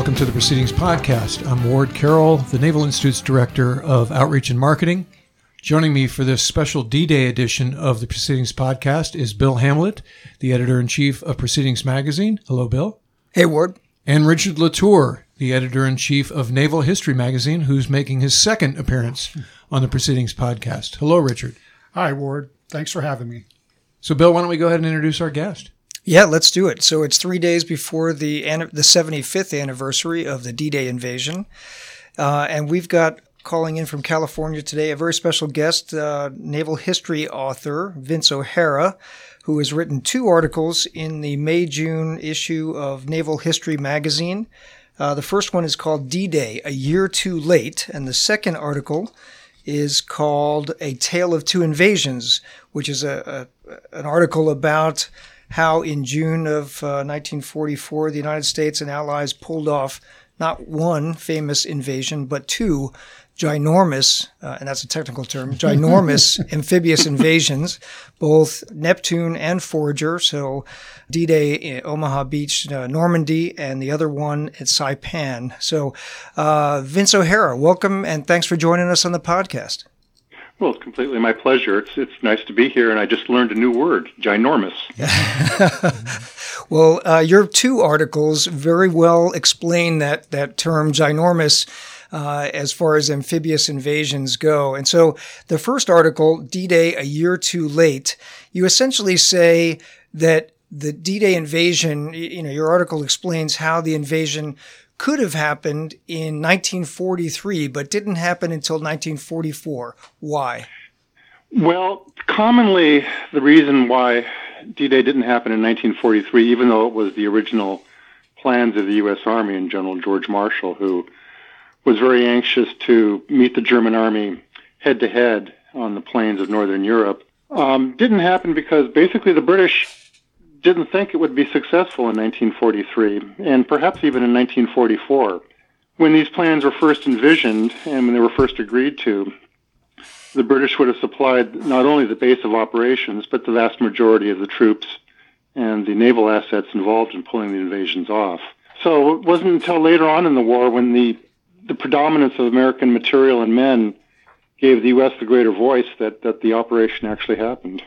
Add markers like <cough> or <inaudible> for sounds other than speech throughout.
Welcome to the Proceedings Podcast. I'm Ward Carroll, the Naval Institute's Director of Outreach and Marketing. Joining me for this special D Day edition of the Proceedings Podcast is Bill Hamblet, the Editor in Chief of Proceedings Magazine. Hello, Bill. Hey, Ward. And Richard Latture, the Editor in Chief of Naval History Magazine, who's making his second appearance on the Proceedings Podcast. Hello, Richard. Hi, Ward. Thanks for having me. So, Bill, why don't we go ahead and introduce our guest? Yeah, let's do it. So it's three days before the the 75th anniversary of the D-Day invasion, uh, and we've got calling in from California today a very special guest, uh, naval history author Vince O'Hara, who has written two articles in the May-June issue of Naval History magazine. Uh, the first one is called D-Day: A Year Too Late, and the second article is called A Tale of Two Invasions, which is a, a an article about how in June of uh, 1944 the United States and Allies pulled off not one famous invasion, but two ginormous, uh, and that's a technical term, <laughs> ginormous amphibious invasions, both Neptune and Forager. So D Day Omaha Beach, uh, Normandy, and the other one at Saipan. So, uh, Vince O'Hara, welcome and thanks for joining us on the podcast. Well, it's completely my pleasure. It's it's nice to be here, and I just learned a new word, ginormous. <laughs> well, uh, your two articles very well explain that that term, ginormous. Uh, as far as amphibious invasions go. And so the first article, D Day a year too late, you essentially say that the D Day invasion, you know, your article explains how the invasion could have happened in 1943, but didn't happen until 1944. Why? Well, commonly the reason why D-Day didn't happen in 1943, even though it was the original plans of the U.S. Army and General George Marshall, who was very anxious to meet the German Army head to head on the plains of Northern Europe, um, didn't happen because basically the British didn't think it would be successful in 1943, and perhaps even in 1944. When these plans were first envisioned and when they were first agreed to, the British would have supplied not only the base of operations, but the vast majority of the troops and the naval assets involved in pulling the invasions off. So it wasn't until later on in the war when the, the predominance of American material and men gave the U.S. the greater voice that, that the operation actually happened.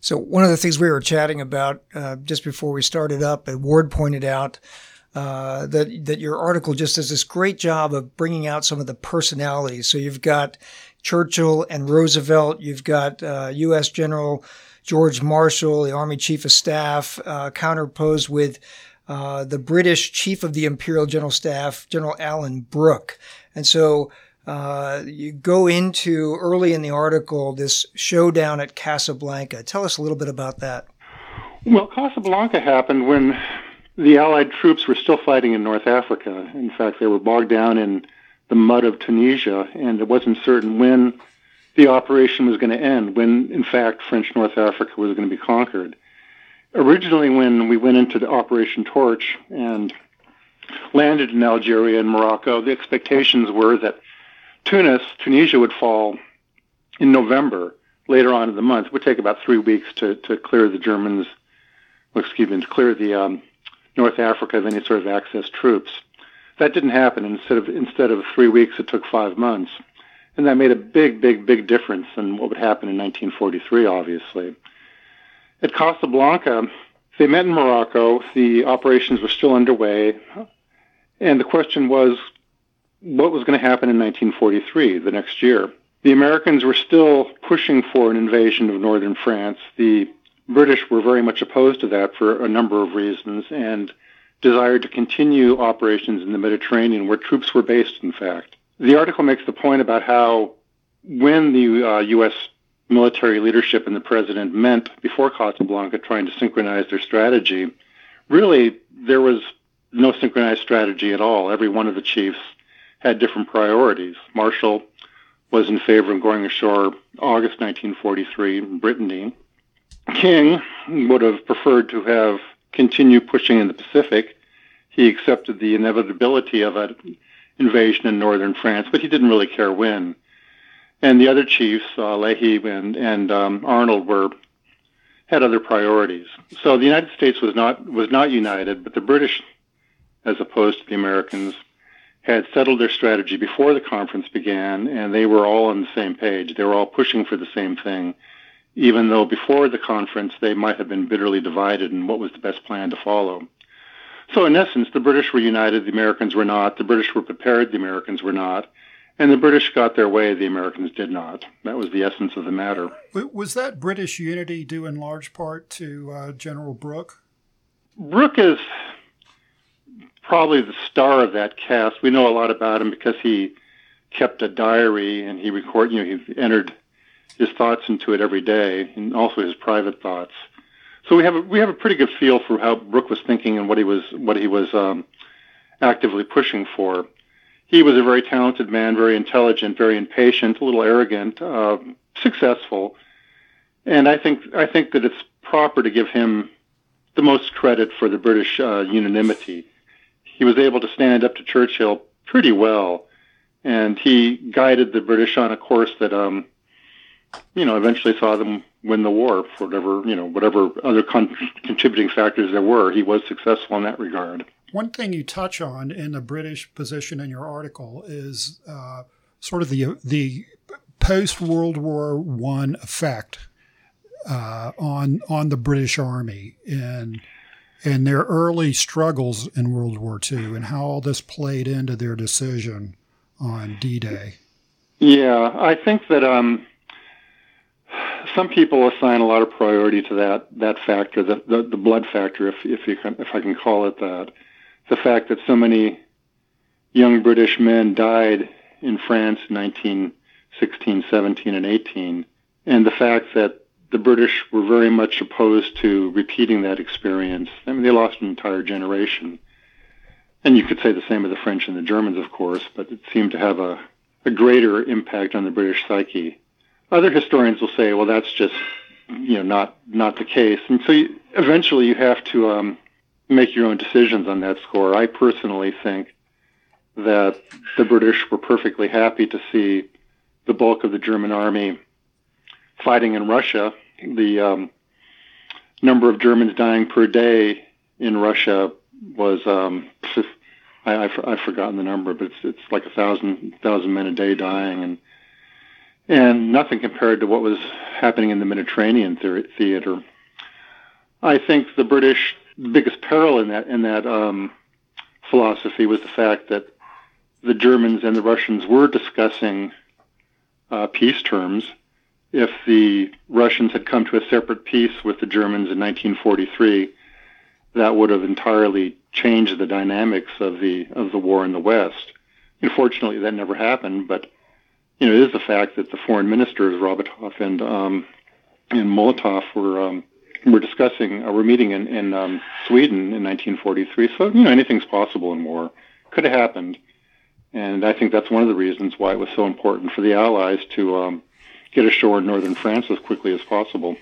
So one of the things we were chatting about uh, just before we started up, and Ward pointed out uh, that that your article just does this great job of bringing out some of the personalities. So you've got Churchill and Roosevelt, you've got uh, U.S. General George Marshall, the Army Chief of Staff, uh, counterposed with uh, the British Chief of the Imperial General Staff, General Alan Brooke, and so uh, you go into early in the article this showdown at Casablanca. Tell us a little bit about that. Well, Casablanca happened when the Allied troops were still fighting in North Africa. In fact, they were bogged down in the mud of Tunisia, and it wasn't certain when the operation was going to end, when, in fact, French North Africa was going to be conquered. Originally, when we went into the Operation Torch and landed in Algeria and Morocco, the expectations were that Tunis, Tunisia would fall in November, later on in the month. It would take about three weeks to, to clear the Germans, excuse me, to clear the um, North Africa of any sort of Axis troops. That didn't happen. Instead of instead of three weeks, it took five months, and that made a big, big, big difference in what would happen in 1943. Obviously, at Casablanca, they met in Morocco. The operations were still underway, and the question was, what was going to happen in 1943, the next year. The Americans were still pushing for an invasion of northern France. The British were very much opposed to that for a number of reasons and desired to continue operations in the Mediterranean, where troops were based, in fact. The article makes the point about how when the uh, U.S. military leadership and the president met before Casablanca trying to synchronize their strategy, really there was no synchronized strategy at all. Every one of the chiefs had different priorities. Marshall was in favor of going ashore August 1943 in Brittany. King would have preferred to have continued pushing in the Pacific. He accepted the inevitability of an invasion in northern France, but he didn't really care when. And the other chiefs, uh, Leahy and, and um, Arnold, were had other priorities. So the United States was not was not united, but the British as opposed to the Americans, had settled their strategy before the conference began, and they were all on the same page. They were all pushing for the same thing, even though before the conference they might have been bitterly divided in what was the best plan to follow. So, in essence, the British were united, the Americans were not. The British were prepared, the Americans were not. And the British got their way, the Americans did not. That was the essence of the matter. Was that British unity due in large part to uh, General Brooke? Brooke is probably the star of that cast. We know a lot about him because he kept a diary and he recorded, you know, he entered his thoughts into it every day and also his private thoughts. So we have a, we have a pretty good feel for how Brooke was thinking and what he was what he was um, actively pushing for. He was a very talented man, very intelligent, very impatient, a little arrogant, uh, successful, and I think I think that it's proper to give him the most credit for the British uh, unanimity he was able to stand up to Churchill pretty well, and he guided the British on a course that, um, you know, eventually saw them win the war for whatever, you know, whatever other con- contributing factors there were. He was successful in that regard. One thing you touch on in the British position in your article is uh, sort of the the post World War One effect uh, on on the British Army and and their early struggles in World War II and how all this played into their decision on D Day. Yeah, I think that um, some people assign a lot of priority to that that factor, the, the, the blood factor, if if you can, if I can call it that. The fact that so many young British men died in France in 1916, 17, and 18, and the fact that the British were very much opposed to repeating that experience. I mean, they lost an entire generation. And you could say the same of the French and the Germans, of course, but it seemed to have a, a greater impact on the British psyche. Other historians will say, well, that's just, you know, not, not the case. And so you, eventually you have to um, make your own decisions on that score. I personally think that the British were perfectly happy to see the bulk of the German army fighting in Russia, the um, number of Germans dying per day in Russia was um, <laughs> I, I've, I've forgotten the number, but it's it's like a thousand thousand men a day dying, and and nothing compared to what was happening in the Mediterranean theater. I think the British biggest peril in that in that um, philosophy was the fact that the Germans and the Russians were discussing uh, peace terms if the Russians had come to a separate peace with the Germans in 1943, that would have entirely changed the dynamics of the of the war in the West. Unfortunately, that never happened. But you know, it is the fact that the foreign ministers Robatov and um, and Molotov were um, were discussing, uh, were meeting in in um, Sweden in 1943. So you know, anything's possible in war. Could have happened, and I think that's one of the reasons why it was so important for the Allies to um, get ashore in northern France as quickly as possible.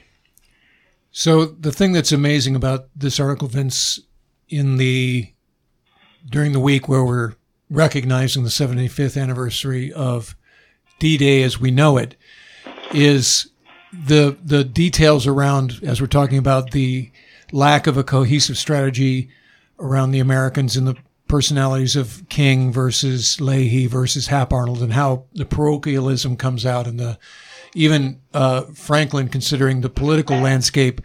So the thing that's amazing about this article, Vince, in the during the week where we're recognizing the 75th anniversary of D-Day as we know it, is the the details around as we're talking about the lack of a cohesive strategy around the Americans and the personalities of King versus Leahy versus Hap Arnold and how the parochialism comes out and the even uh, Franklin, considering the political landscape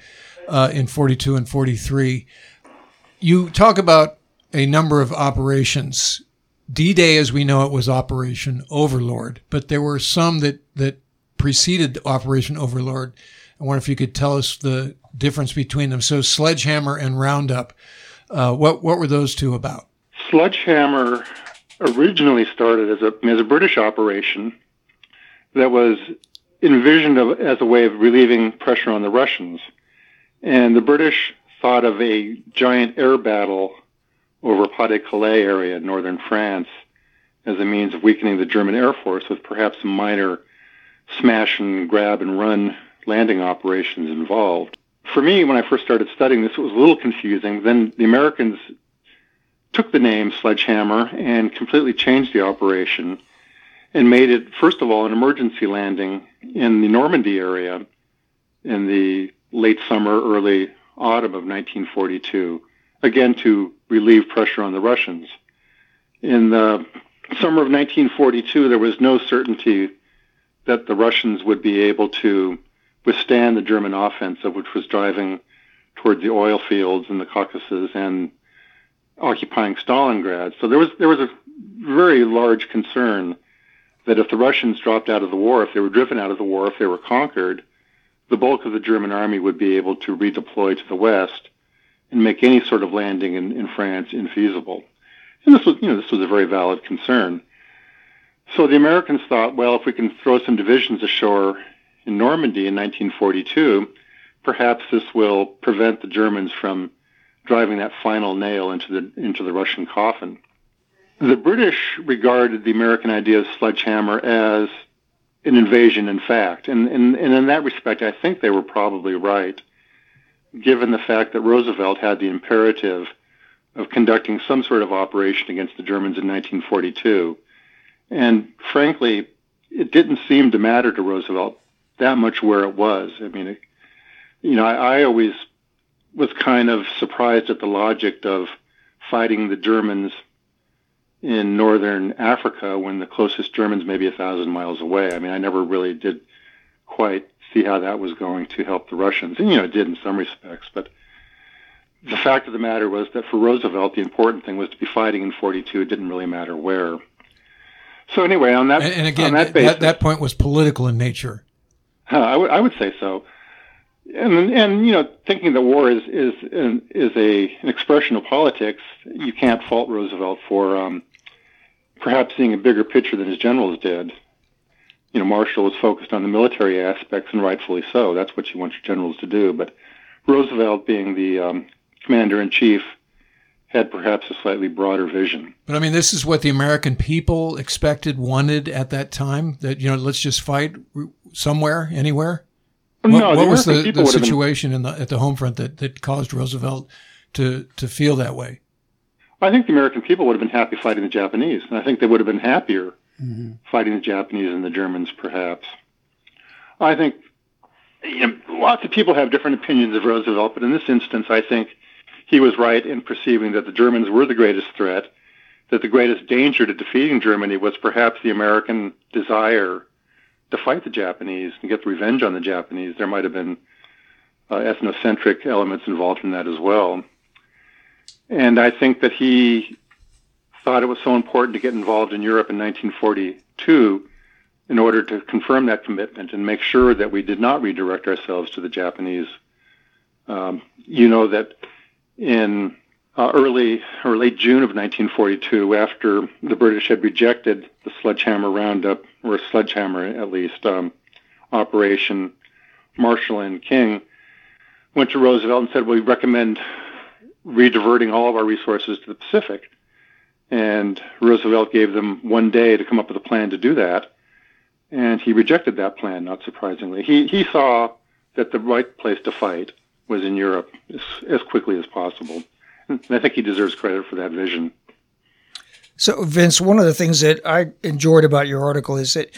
uh, in 42 and 43. You talk about a number of operations. D Day, as we know it, was Operation Overlord, but there were some that, that preceded Operation Overlord. I wonder if you could tell us the difference between them. So, Sledgehammer and Roundup, uh, what, what were those two about? Sledgehammer originally started as a, as a British operation that was envisioned as a way of relieving pressure on the Russians. And the British thought of a giant air battle over Pas-de-Calais area in northern France as a means of weakening the German Air Force with perhaps minor smash and grab and run landing operations involved. For me, when I first started studying this, it was a little confusing. Then the Americans took the name Sledgehammer and completely changed the operation and made it, first of all, an emergency landing in the Normandy area in the late summer, early autumn of 1942, again to relieve pressure on the Russians. In the summer of 1942, there was no certainty that the Russians would be able to withstand the German offensive, which was driving toward the oil fields in the Caucasus and occupying Stalingrad. So there was there was a very large concern that if the Russians dropped out of the war, if they were driven out of the war, if they were conquered, the bulk of the German army would be able to redeploy to the west and make any sort of landing in, in France infeasible. And this was, you know, this was a very valid concern. So the Americans thought, well, if we can throw some divisions ashore in Normandy in 1942, perhaps this will prevent the Germans from driving that final nail into the into the Russian coffin. The British regarded the American idea of sledgehammer as an invasion, in fact, and, and, and in that respect, I think they were probably right, given the fact that Roosevelt had the imperative of conducting some sort of operation against the Germans in 1942. And frankly, it didn't seem to matter to Roosevelt that much where it was. I mean, it, you know, I, I always was kind of surprised at the logic of fighting the Germans in northern Africa when the closest Germans may be a thousand miles away. I mean, I never really did quite see how that was going to help the Russians. And, you know, it did in some respects, but the fact of the matter was that for Roosevelt, the important thing was to be fighting in 42. It didn't really matter where. So anyway, on that and, and again, that, basis, that, that point was political in nature. Uh, I, w- I would say so. And and you know, thinking that war is is is a an expression of politics, you can't fault Roosevelt for um, perhaps seeing a bigger picture than his generals did. You know, Marshall was focused on the military aspects, and rightfully so. That's what you want your generals to do. But Roosevelt, being the um, commander in chief, had perhaps a slightly broader vision. But I mean, this is what the American people expected, wanted at that time. That you know, let's just fight somewhere, anywhere. What, no, what was the, the situation been, in the, at the home front that, that caused Roosevelt to to feel that way? I think the American people would have been happy fighting the Japanese, and I think they would have been happier mm-hmm. fighting the Japanese and the Germans, perhaps. I think you know, lots of people have different opinions of Roosevelt, but in this instance, I think he was right in perceiving that the Germans were the greatest threat, that the greatest danger to defeating Germany was perhaps the American desire to fight the Japanese and get revenge on the Japanese. There might have been uh, ethnocentric elements involved in that as well. And I think that he thought it was so important to get involved in Europe in 1942 in order to confirm that commitment and make sure that we did not redirect ourselves to the Japanese. Um, you know that in uh, early or late June of 1942, after the British had rejected the sledgehammer roundup, or sledgehammer at least, um, operation, Marshall and King went to Roosevelt and said, "We recommend rediverting all of our resources to the Pacific." And Roosevelt gave them one day to come up with a plan to do that, and he rejected that plan. Not surprisingly, he he saw that the right place to fight was in Europe as, as quickly as possible. And I think he deserves credit for that vision. So, Vince, one of the things that I enjoyed about your article is that,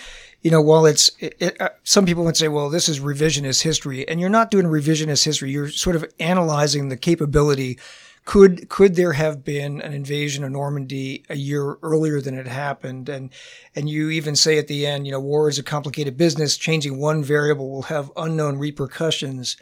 you know, while it's, it, it, uh, some people would say, well, this is revisionist history, and you're not doing revisionist history. You're sort of analyzing the capability. Could could there have been an invasion of Normandy a year earlier than it happened? And and you even say at the end, you know, war is a complicated business. Changing one variable will have unknown repercussions.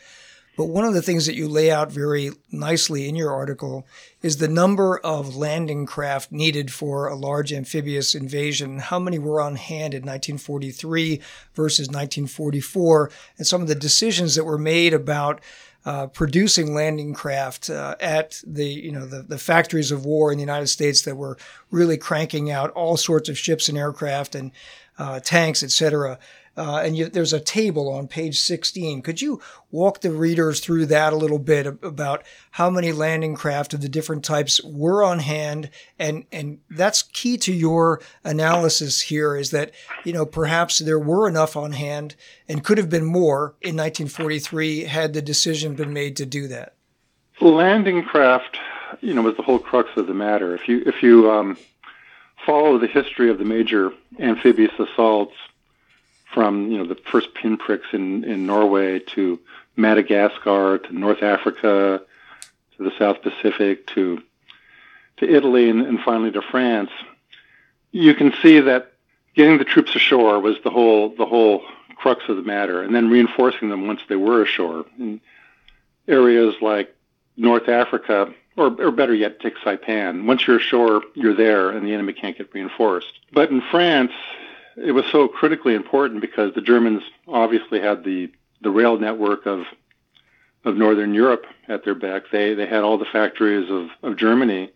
But one of the things that you lay out very nicely in your article is the number of landing craft needed for a large amphibious invasion. How many were on hand in 1943 versus 1944, and some of the decisions that were made about uh, producing landing craft uh, at the you know the, the factories of war in the United States that were really cranking out all sorts of ships and aircraft and uh, tanks, etc. Uh, and you, there's a table on page 16. Could you walk the readers through that a little bit about how many landing craft of the different types were on hand? And, and that's key to your analysis here is that, you know, perhaps there were enough on hand and could have been more in 1943 had the decision been made to do that. Landing craft, you know, was the whole crux of the matter. If you, if you, um, follow the history of the major amphibious assaults from you know the first pinpricks in in Norway to Madagascar to North Africa to the South Pacific to to Italy, and, and finally to France, you can see that getting the troops ashore was the whole the whole crux of the matter, and then reinforcing them once they were ashore. In areas like North Africa, or, or better yet, take Saipan. Once you're ashore, you're there, and the enemy can't get reinforced. But in France, it was so critically important because the Germans obviously had the, the rail network of of Northern Europe at their back. They they had all the factories of, of Germany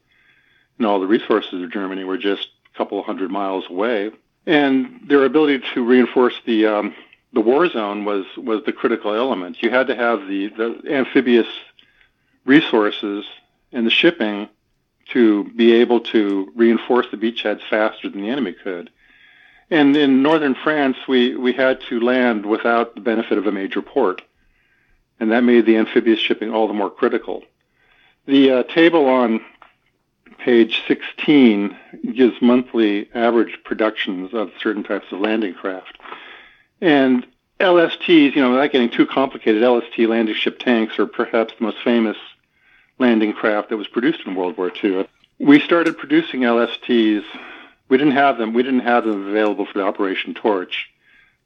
and all the resources of Germany were just a couple hundred miles away. And their ability to reinforce the um, the war zone was was the critical element. You had to have the, the amphibious resources and the shipping to be able to reinforce the beachheads faster than the enemy could. And in northern France, we, we had to land without the benefit of a major port. And that made the amphibious shipping all the more critical. The uh, table on page 16 gives monthly average productions of certain types of landing craft. And LSTs, you know, without getting too complicated, LST landing ship tanks are perhaps the most famous landing craft that was produced in World War II. We started producing LSTs. We didn't have them. We didn't have them available for the Operation Torch.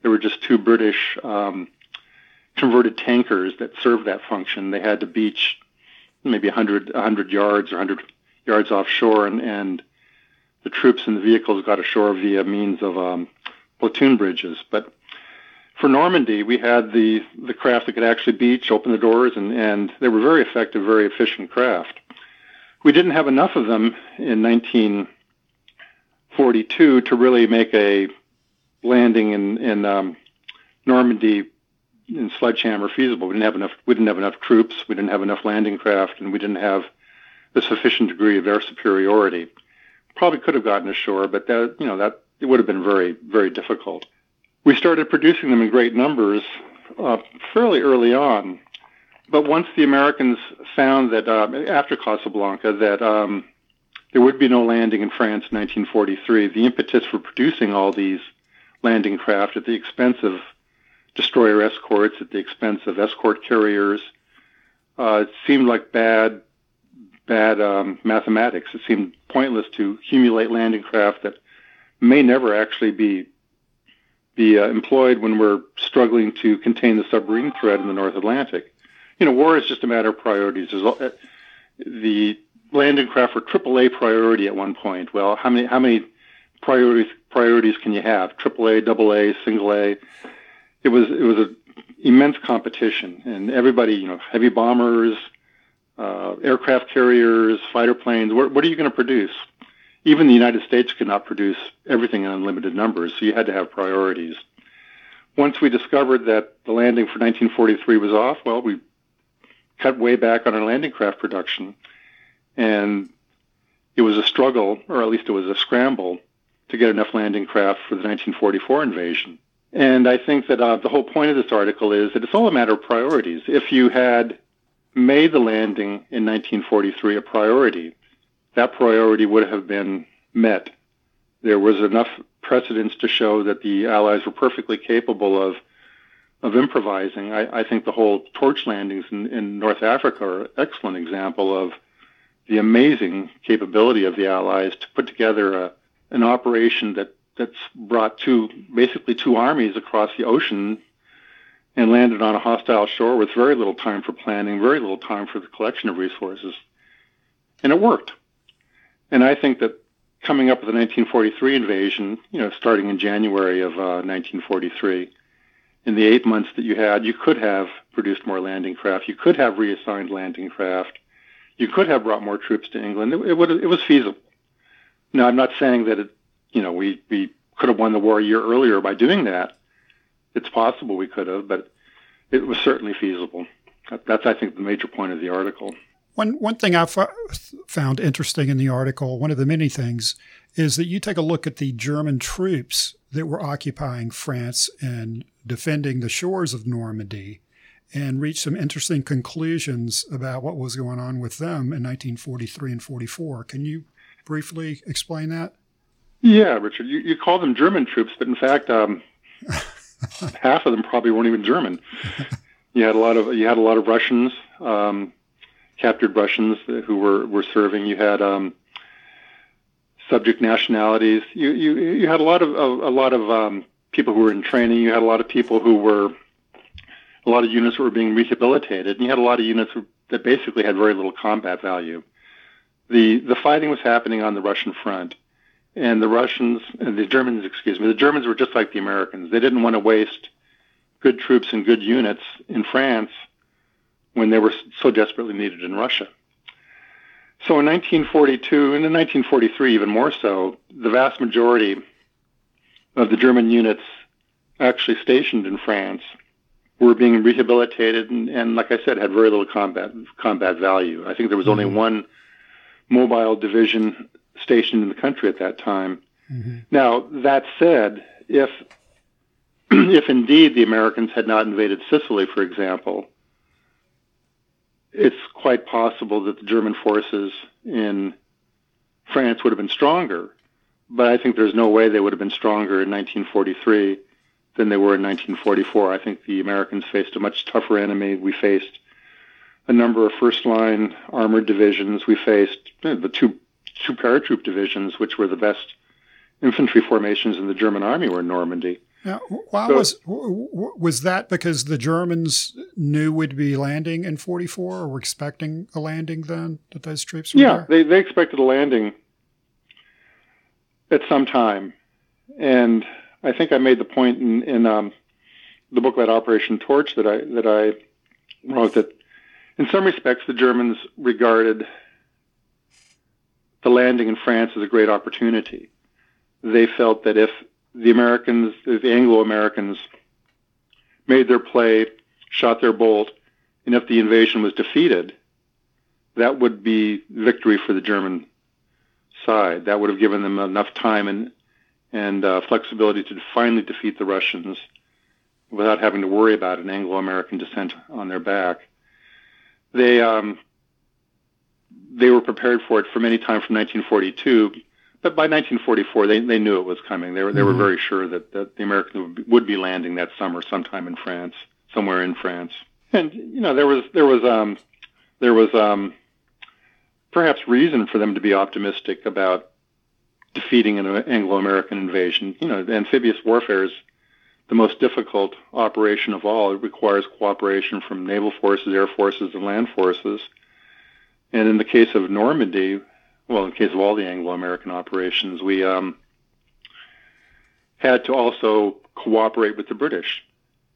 There were just two British um, converted tankers that served that function. They had to beach maybe 100, 100 yards or 100 yards offshore, and, and the troops and the vehicles got ashore via means of um, pontoon bridges. But for Normandy, we had the, the craft that could actually beach, open the doors, and, and they were very effective, very efficient craft. We didn't have enough of them in 1942 to really make a landing in, in um, Normandy in sledgehammer feasible. We didn't have enough. We didn't have enough troops. We didn't have enough landing craft, and we didn't have a sufficient degree of air superiority. Probably could have gotten ashore, but that you know that it would have been very very difficult we started producing them in great numbers uh, fairly early on. But once the Americans found that uh, after Casablanca that um, there would be no landing in France in 1943, the impetus for producing all these landing craft at the expense of destroyer escorts, at the expense of escort carriers, uh, it seemed like bad, bad um, mathematics. It seemed pointless to accumulate landing craft that may never actually be be uh, employed when we're struggling to contain the submarine threat in the North Atlantic. You know, war is just a matter of priorities. There's, uh, the landing craft were AAA priority at one point. Well, how many how many priorities priorities can you have? AAA, AA, single A. It was it was an immense competition, and everybody, you know, heavy bombers, uh, aircraft carriers, fighter planes. What, what are you going to produce? even the United States could not produce everything in unlimited numbers, so you had to have priorities. Once we discovered that the landing for 1943 was off, well, we cut way back on our landing craft production, and it was a struggle, or at least it was a scramble, to get enough landing craft for the 1944 invasion. And I think that uh, the whole point of this article is that it's all a matter of priorities. If you had made the landing in 1943 a priority, that priority would have been met. There was enough precedence to show that the Allies were perfectly capable of of improvising. I, I think the whole torch landings in, in North Africa are an excellent example of the amazing capability of the Allies to put together a, an operation that that's brought two basically two armies across the ocean and landed on a hostile shore with very little time for planning, very little time for the collection of resources, and it worked. And I think that coming up with the 1943 invasion, you know, starting in January of uh, 1943, in the eight months that you had, you could have produced more landing craft. You could have reassigned landing craft. You could have brought more troops to England. It, it, would, it was feasible. Now, I'm not saying that it, you know, we, we could have won the war a year earlier by doing that. It's possible we could have, but it was certainly feasible. That's, I think, the major point of the article. One one thing I found interesting in the article, one of the many things, is that you take a look at the German troops that were occupying France and defending the shores of Normandy, and reached some interesting conclusions about what was going on with them in 1943 and 44. Can you briefly explain that? Yeah, Richard, you, you call them German troops, but in fact, um, <laughs> half of them probably weren't even German. <laughs> You had a lot of you had a lot of Russians. Um, captured Russians who were, were serving. You had um, subject nationalities. You you you had a lot of a, a lot of um, people who were in training. You had a lot of people who were a lot of units were being rehabilitated, and you had a lot of units that basically had very little combat value. The the fighting was happening on the Russian front, and the Russians and the Germans, excuse me, the Germans were just like the Americans. They didn't want to waste good troops and good units in France when they were so desperately needed in Russia. So in 1942 and in 1943, even more so, the vast majority of the German units actually stationed in France were being rehabilitated and, and like I said, had very little combat combat value. I think there was only mm-hmm. one mobile division stationed in the country at that time. Mm-hmm. Now that said, if <clears throat> if indeed the Americans had not invaded Sicily, for example, it's quite possible that the German forces in France would have been stronger. But I think there's no way they would have been stronger in 1943 than they were in 1944. I think the Americans faced a much tougher enemy. We faced a number of first line armored divisions. We faced you know, the two two paratroop divisions, which were the best infantry formations in the German army, were in Normandy. Now, why so, was was that because the Germans knew we'd be landing in '44, or were expecting a landing then that those troops were yeah, there? they they expected a landing at some time, and I think I made the point in, in um, the book about Operation Torch that I that I wrote that in some respects the Germans regarded the landing in France as a great opportunity. They felt that if the Americans, the Anglo Americans, made their play, shot their bolt, and if the invasion was defeated, that would be victory for the German side. That would have given them enough time and and uh, flexibility to finally defeat the Russians without having to worry about an Anglo-American descent on their back. They um, they were prepared for it for many time from 1942, but by 1944 they, they knew it was coming. They were they mm-hmm. were very sure that, that the Americans would be, would be landing that summer sometime in France, somewhere in France. And you know there was there was um, there was um, perhaps reason for them to be optimistic about defeating an Anglo-American invasion. You know, amphibious warfare is the most difficult operation of all. It requires cooperation from naval forces, air forces, and land forces. And in the case of Normandy, well, in the case of all the Anglo-American operations, we um, had to also cooperate with the British.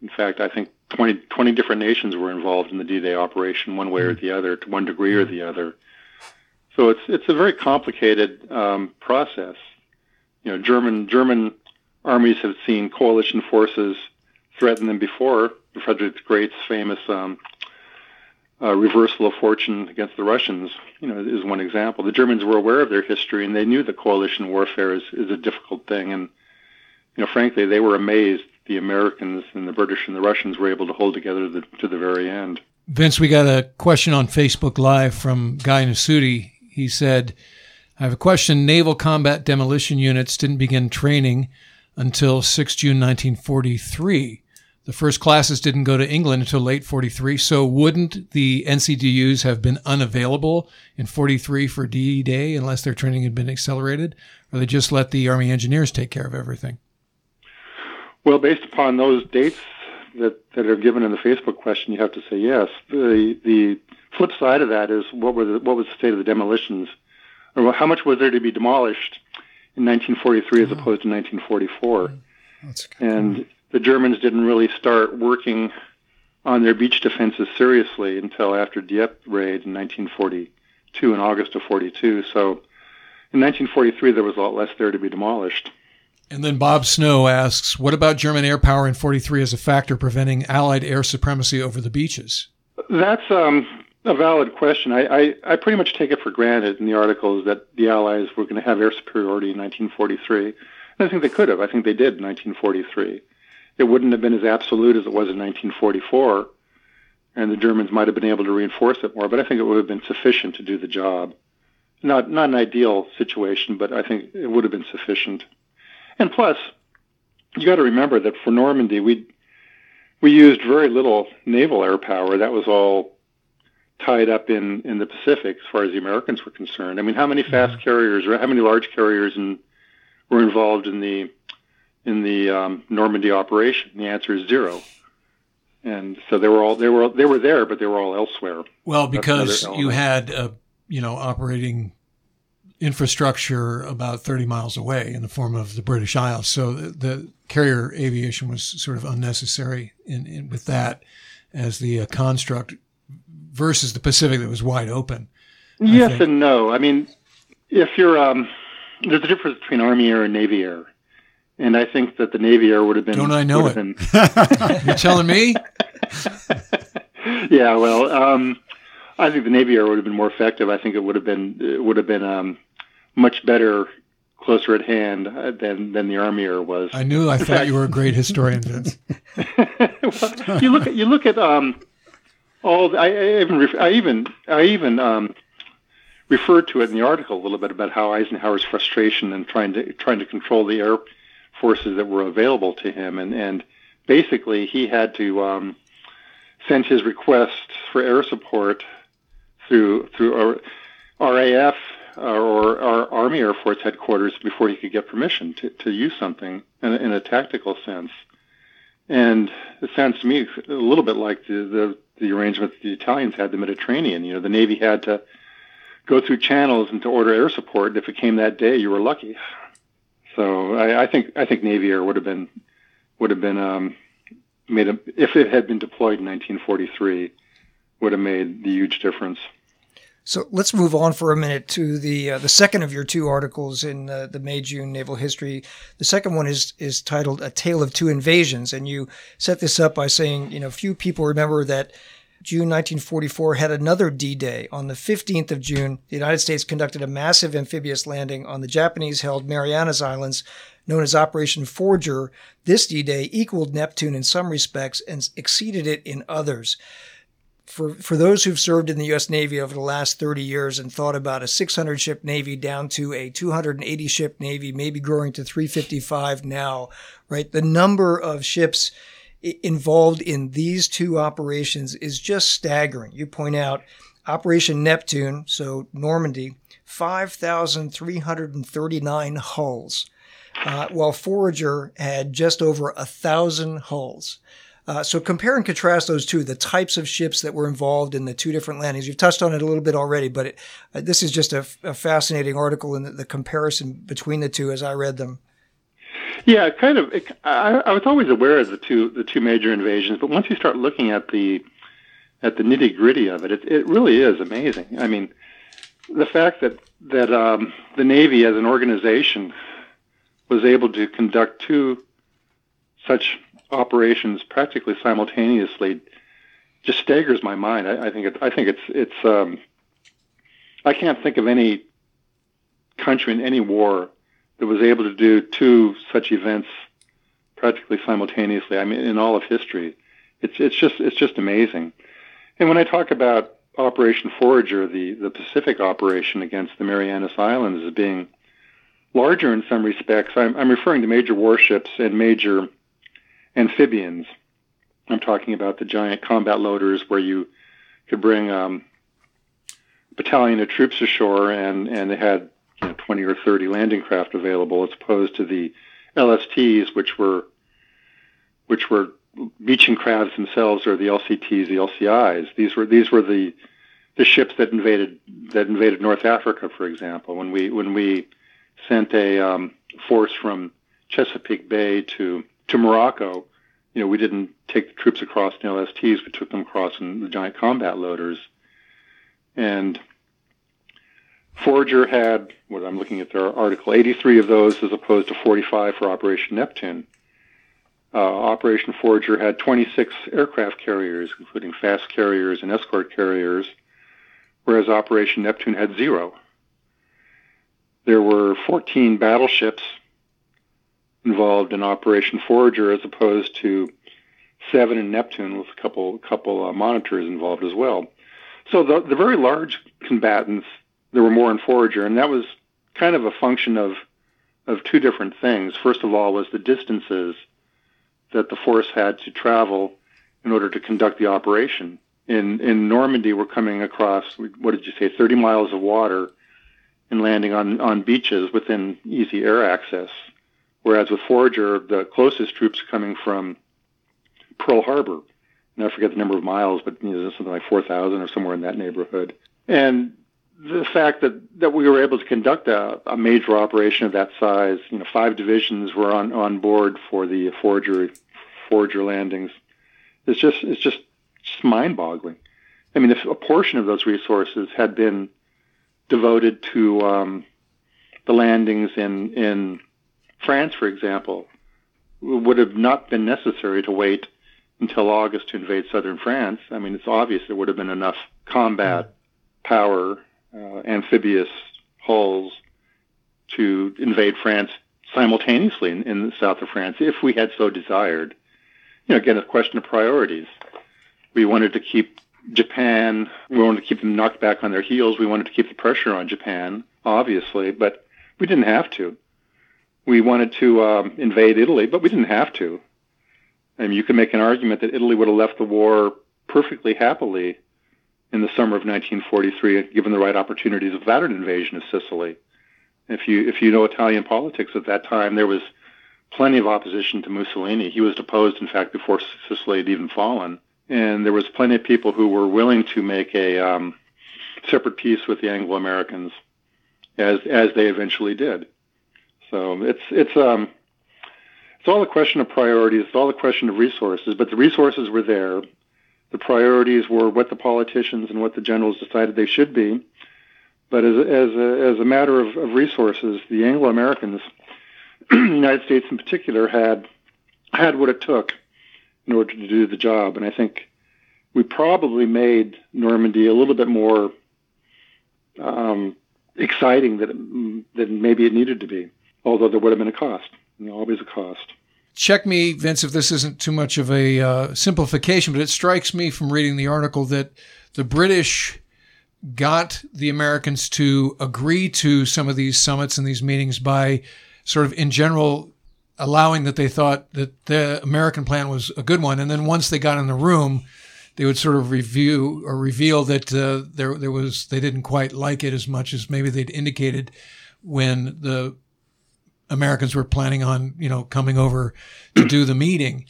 In fact, I think 20, 20 different nations were involved in the D-Day operation, one way or the other, to one degree or the other. So it's it's a very complicated um, process. You know, German German armies have seen coalition forces threaten them before. Frederick the Great's famous um, uh, reversal of fortune against the Russians, you know, is one example. The Germans were aware of their history and they knew that coalition warfare is, is a difficult thing. And, you know, frankly, they were amazed the Americans and the British and the Russians were able to hold together the, to the very end. Vince, we got a question on Facebook Live from Guy Nasuti. He said, I have a question. Naval combat demolition units didn't begin training until 6 June 1943. The first classes didn't go to England until late 43. So wouldn't the NCDUs have been unavailable in 43 for D Day unless their training had been accelerated? Or they just let the Army engineers take care of everything? Well, based upon those dates that, that are given in the Facebook question, you have to say yes. The, the flip side of that is what were the, what was the state of the demolitions, or how much was there to be demolished in 1943 as opposed to 1944? and point. the Germans didn't really start working on their beach defenses seriously until after Dieppe raid in 1942 in August of 42. So in 1943 there was a lot less there to be demolished. And then Bob Snow asks, what about German air power in 43 as a factor preventing Allied air supremacy over the beaches? That's um, a valid question. I, I, I, pretty much take it for granted in the articles that the Allies were going to have air superiority in 1943. And I think they could have. I think they did in 1943. It wouldn't have been as absolute as it was in 1944, and the Germans might have been able to reinforce it more, but I think it would have been sufficient to do the job. Not, not an ideal situation, but I think it would have been sufficient. And plus, you got to remember that for Normandy, we we used very little naval air power. That was all tied up in, in the Pacific as far as the Americans were concerned. I mean, how many fast mm-hmm. carriers or how many large carriers in, were involved in the in the um, Normandy operation? The answer is zero. And so they were all they were they were there, but they were all elsewhere. Well, because you had uh, you know operating infrastructure about 30 miles away in the form of the British Isles. So the, the carrier aviation was sort of unnecessary in, in with that as the uh, construct versus the Pacific that was wide open. Yes and no. I mean, if you're um, there's a difference between Army Air and Navy Air, and I think that the Navy Air would have been. Don't I know it? Been... <laughs> <laughs> You're telling me? yeah. Well, um, I think the Navy Air would have been more effective. I think it would have been it would have been um, much better, closer at hand uh, than than the Army Air was. I knew. I thought you were a great historian, Vince. <laughs> well, you look at you look at um, all. I, I even I even I even um, referred to it in the article a little bit about how Eisenhower's frustration and trying to trying to control the air forces that were available to him, and and basically he had to um, send his request for air support through through RAF or our Army Air Force headquarters before he could get permission to, to use something in, in a tactical sense. And it sounds to me a little bit like the, the, the arrangements the Italians had the Mediterranean. You know, the Navy had to go through channels and to order air support. And if it came that day, you were lucky. So I, I think I think Navy Air would have been would have been um, made a, if it had been deployed in 1943 would have made the huge difference. So let's move on for a minute to the uh, the second of your two articles in uh, the May June Naval History. The second one is is titled "A Tale of Two Invasions," and you set this up by saying, you know, few people remember that June 1944 had another D-Day. On the 15th of June, the United States conducted a massive amphibious landing on the Japanese-held Marianas Islands, known as Operation Forager. This D-Day equaled Neptune in some respects and exceeded it in others for for those who've served in the U.S. Navy over the last 30 years and thought about a 600 ship Navy down to a 280 ship Navy, maybe growing to 355 now, right? The number of ships involved in these two operations is just staggering. You point out Operation Neptune, so Normandy, 5,339 hulls, uh, while Forager had just over a thousand hulls. Uh, so compare and contrast those two, the types of ships that were involved in the two different landings. You've touched on it a little bit already, but it, uh, this is just a, fascinating article in the, the, comparison between the two as I read them. Yeah, kind of. It, I, I was always aware of the two the two major invasions, but once you start looking at the at the nitty gritty of it, it, it really is amazing. I mean, the fact that that um, the Navy as an organization was able to conduct two such operations practically simultaneously just staggers my mind. I, I think it, I think it's it's um, I can't think of any country in any war that was able to do two such events practically simultaneously. I mean, in all of history, it's it's just it's just amazing. And when I talk about Operation Forager, the the Pacific operation against the Marianas Islands, as being larger in some respects, I'm, I'm referring to major warships and major amphibians. I'm talking about the giant combat loaders where you could bring um, a battalion of troops ashore and, and they had you know, 20 or 30 landing craft available as opposed to the LSTs, which were which were beaching craft themselves, or the LCTs, the LCIs. These were these were the the ships that invaded that invaded North Africa, for example. When we when we sent a um, force from Chesapeake Bay to to Morocco, you know, we didn't take the troops across in LSTs. We took them across in the giant combat loaders. And Forager had, what I'm looking at there, article, 83 of those as opposed to 45 for Operation Neptune. Uh, Operation Forager had 26 aircraft carriers, including fast carriers and escort carriers, whereas Operation Neptune had zero. There were 14 battleships involved in Operation Forager as opposed to Seven and Neptune with a couple couple uh, monitors involved as well. So the the very large combatants there were more in Forager, and that was kind of a function of of two different things. First of all, was the distances that the force had to travel in order to conduct the operation. in in Normandy, we're coming across what did you say 30 miles of water and landing on on beaches within easy air access whereas with Forager the closest troops coming from Pearl Harbor and I forget the number of miles but you know something like 4000 or somewhere in that neighborhood and the fact that, that we were able to conduct a, a major operation of that size, you know, five divisions were on, on board for the Forager Forager landings. It's just it's just just mind-boggling. I mean, if a portion of those resources had been devoted to um, the landings in in France, for example, would have not been necessary to wait until August to invade southern France. I mean, it's obvious there would have been enough combat power, uh, amphibious hulls to invade France simultaneously in, in the south of France if we had so desired. You know, again, a question of priorities. We wanted to keep Japan, we wanted to keep them knocked back on their heels. We wanted to keep the pressure on Japan, obviously, but we didn't have to. We wanted to um, invade Italy, but we didn't have to. I mean, you could make an argument that Italy would have left the war perfectly happily in the summer of 1943, given the right opportunities without an invasion of Sicily. If you if you know Italian politics at that time, there was plenty of opposition to Mussolini. He was deposed, in fact, before Sicily had even fallen, and there was plenty of people who were willing to make a um, separate peace with the Anglo Americans, as as they eventually did. So it's it's um it's all a question of priorities. It's all a question of resources. But the resources were there the priorities were what the politicians and what the generals decided they should be. But as, as, a, as a matter of, of resources, the Anglo Americans, the <clears throat> United States in particular, had had what it took in order to do the job. And I think we probably made Normandy a little bit more um, exciting than, than maybe it needed to be, although there would have been a cost. You know, always a cost check me, Vince, if this isn't too much of a uh, simplification, but it strikes me from reading the article that the British got the Americans to agree to some of these summits and these meetings by sort of in general allowing that they thought that the American plan was a good one. And then once they got in the room, they would sort of review or reveal that uh, there there was they didn't quite like it as much as maybe they'd indicated when the Americans were planning on, you know, coming over to do the meeting.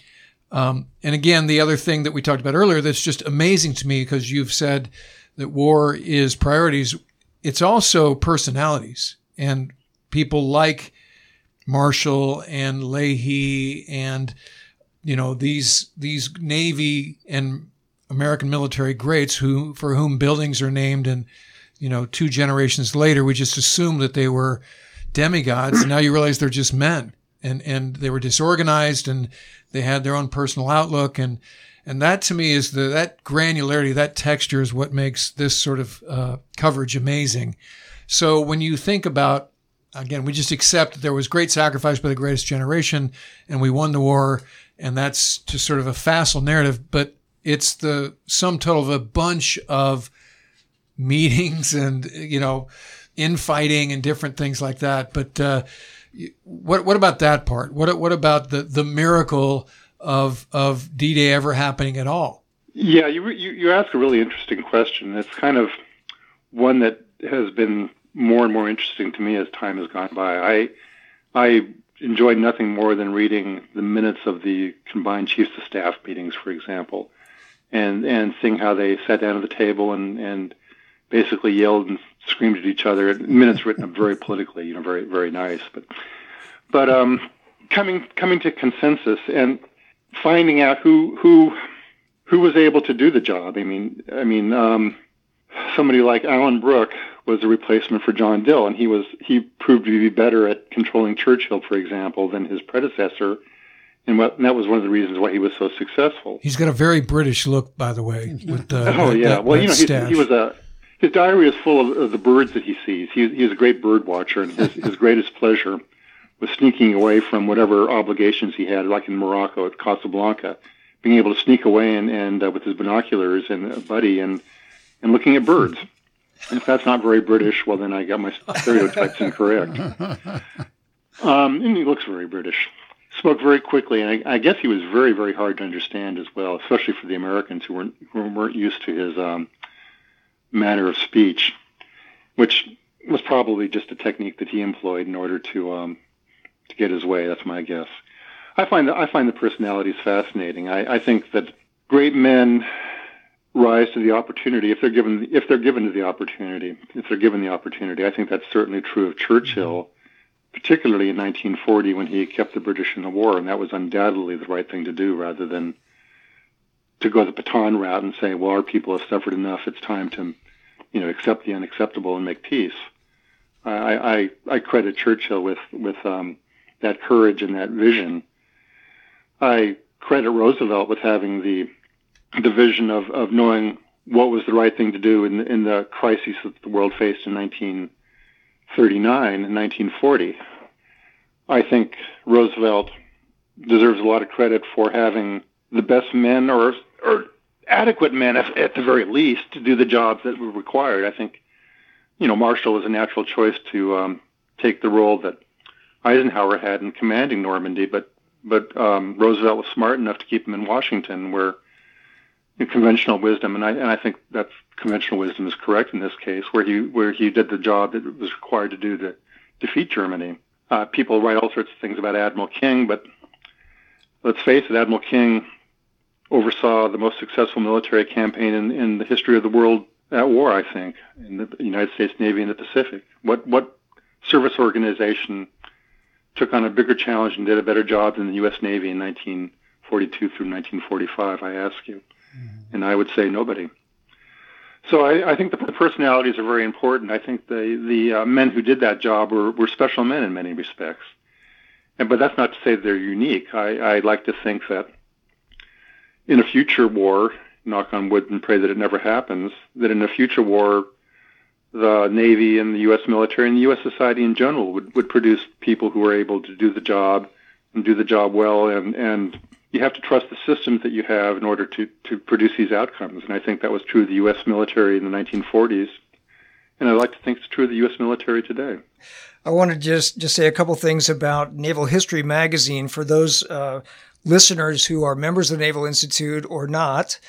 Um, and again, the other thing that we talked about earlier that's just amazing to me because you've said that war is priorities. It's also personalities and people like Marshall and Leahy and you know these these Navy and American military greats who for whom buildings are named and you know two generations later we just assume that they were demigods. and now you realize they're just men and, and they were disorganized and they had their own personal outlook. And, and that to me is the, that granularity, that texture is what makes this sort of uh, coverage amazing. So when you think about, again, we just accept that there was great sacrifice by the greatest generation and we won the war. And that's just sort of a facile narrative, but it's the sum total of a bunch of meetings <laughs> and, you know, infighting and different things like that. But uh, what what about that part? What what about the the miracle of of D Day ever happening at all? Yeah, you, you you ask a really interesting question. It's kind of one that has been more and more interesting to me as time has gone by. I I enjoyed nothing more than reading the minutes of the combined chiefs of staff meetings, for example, and and seeing how they sat down at the table and and basically yelled and screamed at each other. Minutes written up very politically, you know, very very nice. But but um, coming coming to consensus and finding out who who who was able to do the job. I mean, I mean, um, somebody like Alan Brooke was a replacement for John Dill, and he was he proved to be better at controlling Churchill, for example, than his predecessor. And, what, and that was one of the reasons why he was so successful. He's got a very British look, by the way. <laughs> With, uh, oh that, yeah, that, well you know he, he was a his diary is full of, of the birds that he sees. He, he's a great bird watcher, and his, his greatest pleasure was sneaking away from whatever obligations he had, like in Morocco at Casablanca, being able to sneak away and, and uh, with his binoculars and a buddy and and looking at birds. And if that's not very British, well, then I got my stereotypes incorrect. Um, and he looks very British. spoke very quickly, and I, I, guess he was very, very hard to understand as well, especially for the Americans who weren't who weren't used to his um, manner of speech, which was probably just a technique that he employed in order to um, to get his way. That's my guess. I find that I find the personalities fascinating. I, I think that great men rise to the opportunity if they're given if they're given to the opportunity. If they're given the opportunity, I think that's certainly true of Churchill, particularly in 1940 when he kept the British in the war, and that was undoubtedly the right thing to do, rather than to go the Pétain route and say, "Well, our people have suffered enough. It's time to, you know, accept the unacceptable and make peace." I I, I credit Churchill with with um, that courage and that vision. I credit Roosevelt with having the the vision of, of knowing what was the right thing to do in, in the crises that the world faced in 1939 and 1940. I think Roosevelt deserves a lot of credit for having the best men or, or adequate men at, at the very least to do the jobs that were required. I think, you know, Marshall was a natural choice to um, take the role that Eisenhower had in commanding Normandy, but but um, Roosevelt was smart enough to keep him in Washington, where conventional wisdom, and I and I think that conventional wisdom is correct in this case, where he where he did the job that was required to do to defeat Germany. Uh, people write all sorts of things about Admiral King, but let's face it, Admiral King oversaw the most successful military campaign in, in the history of the world at war. I think in the United States Navy in the Pacific. What what service organization took on a bigger challenge and did a better job than the U.S. Navy in 1942 through 1945, I ask you. Mm-hmm. And I would say nobody. So I, I think the personalities are very important. I think the the uh, men who did that job were, were special men in many respects. And, but that's not to say they're unique. I, I like to think that in a future war, knock on wood and pray that it never happens, that in a future war, the Navy and the U.S. military and the U.S. society in general would, would produce people who are able to do the job and do the job well. And, and you have to trust the systems that you have in order to, to produce these outcomes. And I think that was true of the U.S. military in the 1940s. And I'd like to think it's true of the U.S. military today. I want to just, just say a couple things about Naval History Magazine for those uh, listeners who are members of the Naval Institute or not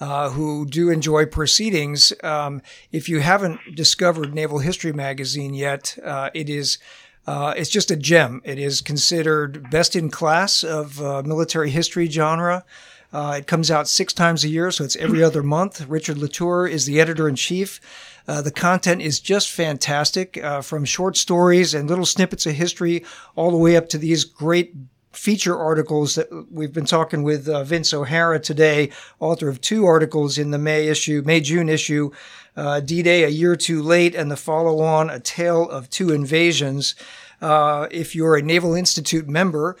uh, who do enjoy proceedings. Um, if you haven't discovered Naval History Magazine yet, uh, it is uh, it's just a gem. It is considered best in class of uh, military history genre. Uh, it comes out six times a year, so it's every other month. Richard Latture is the editor in chief. Uh, the content is just fantastic, uh, from short stories and little snippets of history all the way up to these great feature articles that we've been talking with uh, Vince O'Hara today, author of two articles in the May issue, May June issue, uh, D-Day a year too late, and the follow-on, A Tale of Two Invasions. Uh, if you're a Naval Institute member,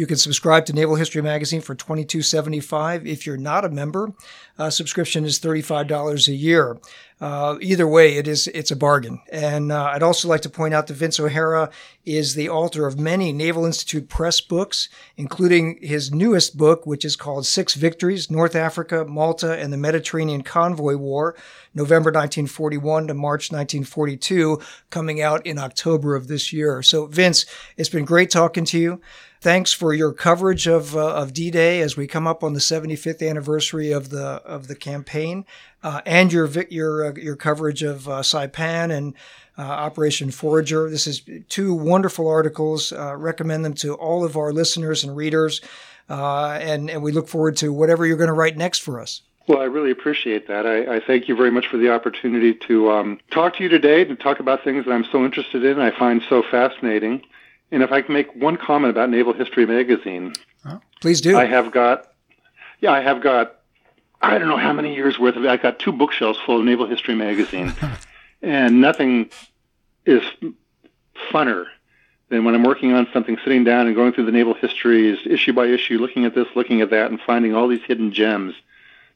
you can subscribe to Naval History Magazine for $22.75. If you're not a member, uh, subscription is $35 a year. Uh, either way, it is it's a bargain. And uh, I'd also like to point out that Vince O'Hara is the author of many Naval Institute press books, including his newest book, which is called Six Victories: North Africa, Malta, and the Mediterranean Convoy War, November 1941 to March 1942, coming out in October of this year. So, Vince, it's been great talking to you. Thanks for your coverage of uh, of D-Day as we come up on the 75th anniversary of the of the campaign, uh, and your your uh, your coverage of uh, Saipan and uh, Operation Forager. This is two wonderful articles. Recommend them to all of our listeners and readers, and and we look forward to whatever you're going to write next for us. Well, I really appreciate that. I, I thank you very much for the opportunity to um, talk to you today and talk about things that I'm so interested in. I find so fascinating. And if I can make one comment about Naval History Magazine, oh, please do. I have got, yeah, I have got, I don't know how many years worth of it. I've got two bookshelves full of Naval History Magazine, <laughs> and nothing is funner than when I'm working on something, sitting down and going through the naval histories issue by issue, looking at this, looking at that, and finding all these hidden gems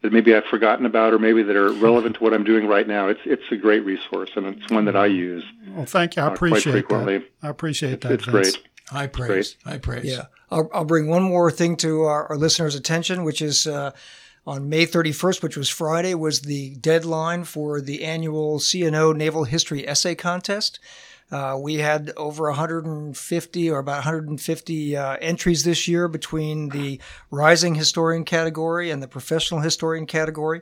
that maybe I've forgotten about or maybe that are relevant to what I'm doing right now. It's it's a great resource and it's one that I use. Well, thank you. I uh, appreciate that. I appreciate that. It's, great. High praise. High praise. Yeah. I'll, I'll bring one more thing to our, our listeners' attention, which is uh, on May 31st, which was Friday, was the deadline for the annual CNO Naval History Essay Contest. Uh, we had over 150 or about 150 uh, entries this year between the rising historian category and the professional historian category.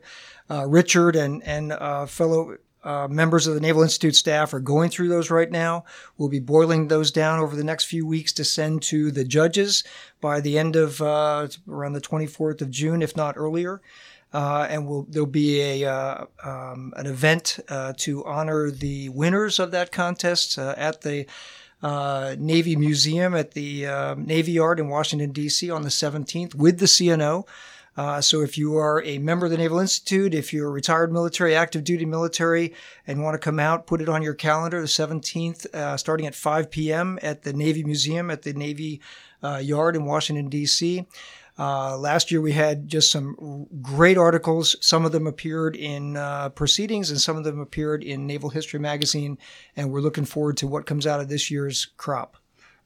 Uh, Richard and and uh, fellow uh, members of the Naval Institute staff are going through those right now. We'll be boiling those down over the next few weeks to send to the judges by the end of uh, around the 24th of June, if not earlier. Uh, and we'll, there'll be a uh, um, an event uh, to honor the winners of that contest uh, at the Navy Museum at the Navy Yard in Washington D.C. on the 17th with the CNO. Uh, so if you are a member of the Naval Institute, if you're a retired military, active duty military, and want to come out, put it on your calendar the 17th, uh, starting at 5 p.m. at the Navy Museum at the Navy uh, Yard in Washington, D.C. Uh, last year we had just some great articles. Some of them appeared in uh, Proceedings and some of them appeared in Naval History Magazine. And we're looking forward to what comes out of this year's crop.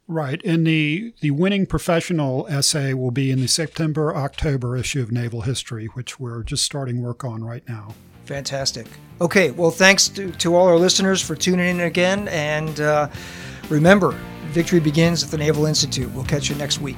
Right. And the, the winning professional essay will be in the September October issue of Naval History, which we're just starting work on right now. Fantastic. Okay. Well, thanks to, to all our listeners for tuning in again. And uh, remember, victory begins at the Naval Institute. We'll catch you next week.